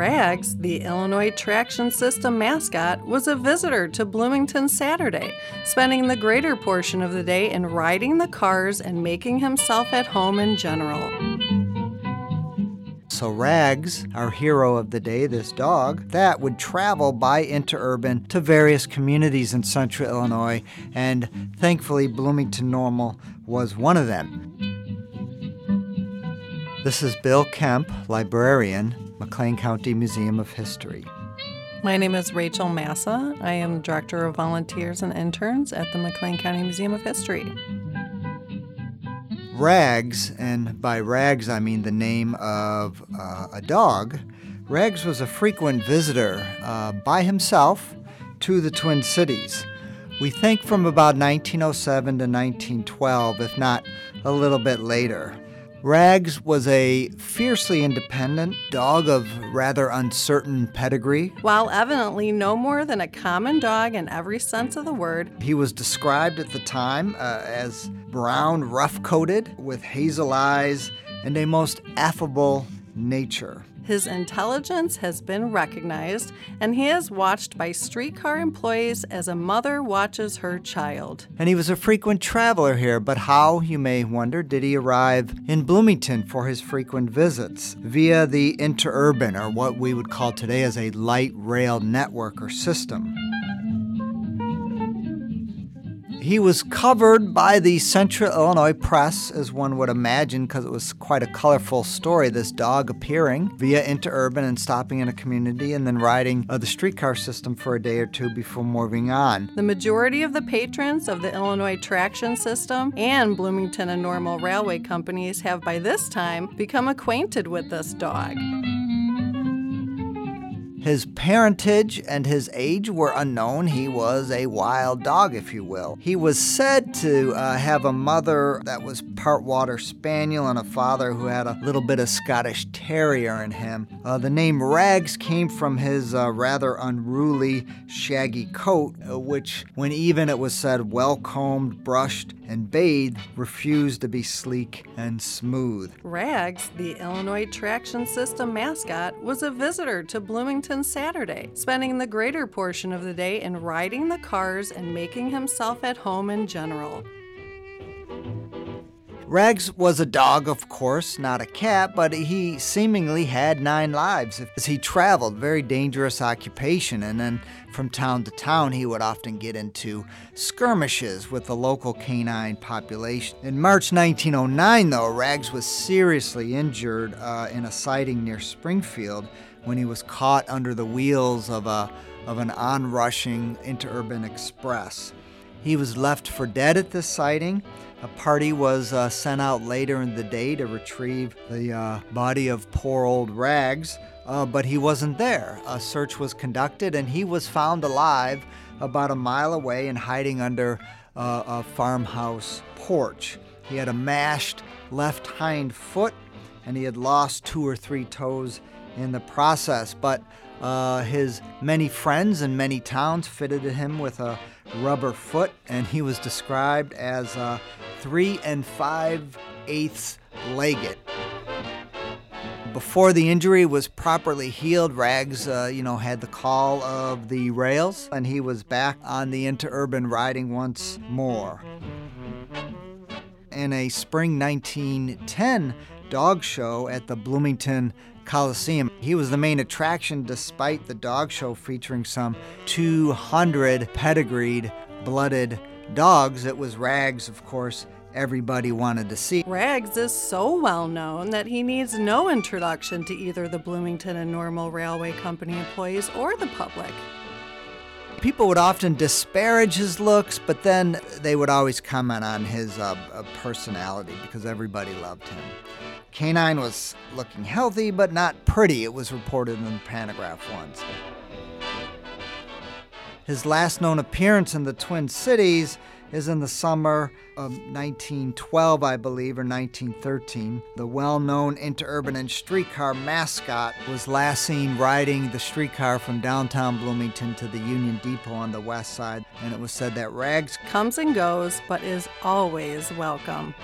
Rags, the Illinois Traction System mascot, was a visitor to Bloomington Saturday, spending the greater portion of the day in riding the cars and making himself at home in general. So Rags, our hero of the day, this dog, that would travel by interurban to various communities in central Illinois, and thankfully Bloomington Normal was one of them. This is Bill Kemp, librarian, McLean County Museum of History. My name is Rachel Massa. I am Director of Volunteers and Interns at the McLean County Museum of History. Rags, and by Rags I mean the name of uh, a dog, Rags was a frequent visitor uh, by himself to the Twin Cities. We think from about 1907 to 1912, if not a little bit later. Rags was a fiercely independent dog of rather uncertain pedigree. While evidently no more than a common dog in every sense of the word, he was described at the time uh, as brown, rough coated, with hazel eyes, and a most affable nature. His intelligence has been recognized, and he is watched by streetcar employees as a mother watches her child. And he was a frequent traveler here, but how, you may wonder, did he arrive in Bloomington for his frequent visits? Via the interurban, or what we would call today as a light rail network or system. He was covered by the Central Illinois press, as one would imagine, because it was quite a colorful story. This dog appearing via interurban and stopping in a community and then riding uh, the streetcar system for a day or two before moving on. The majority of the patrons of the Illinois Traction System and Bloomington and Normal Railway companies have by this time become acquainted with this dog. His parentage and his age were unknown. He was a wild dog, if you will. He was said to uh, have a mother that was part water spaniel and a father who had a little bit of Scottish terrier in him. Uh, the name Rags came from his uh, rather unruly, shaggy coat, uh, which, when even it was said well combed, brushed, and bathed, refused to be sleek and smooth. Rags, the Illinois Traction System mascot, was a visitor to Bloomington Saturday, spending the greater portion of the day in riding the cars and making himself at home in general. Rags was a dog, of course, not a cat, but he seemingly had nine lives as he traveled. Very dangerous occupation, and then from town to town, he would often get into skirmishes with the local canine population. In March 1909, though, Rags was seriously injured uh, in a siding near Springfield when he was caught under the wheels of a of an onrushing interurban express. He was left for dead at this siding. A party was uh, sent out later in the day to retrieve the uh, body of poor old Rags, uh, but he wasn't there. A search was conducted and he was found alive about a mile away and hiding under uh, a farmhouse porch. He had a mashed left hind foot and he had lost two or three toes in the process, but uh, his many friends in many towns fitted him with a rubber foot, and he was described as uh, three and five eighths legged. Before the injury was properly healed, Rags, uh, you know, had the call of the rails, and he was back on the interurban riding once more. In a spring 1910 dog show at the Bloomington Coliseum. He was the main attraction despite the dog show featuring some 200 pedigreed, blooded dogs. It was Rags, of course, everybody wanted to see. Rags is so well known that he needs no introduction to either the Bloomington and Normal Railway Company employees or the public. People would often disparage his looks, but then they would always comment on his uh, uh personality because everybody loved him. Canine was looking healthy but not pretty, it was reported in the Pantagraph once. His last known appearance in the Twin Cities is in the summer of 1912, I believe, or 1913. The well known interurban and streetcar mascot was last seen riding the streetcar from downtown Bloomington to the Union Depot on the west side, and it was said that Rags comes and goes, but is always welcome.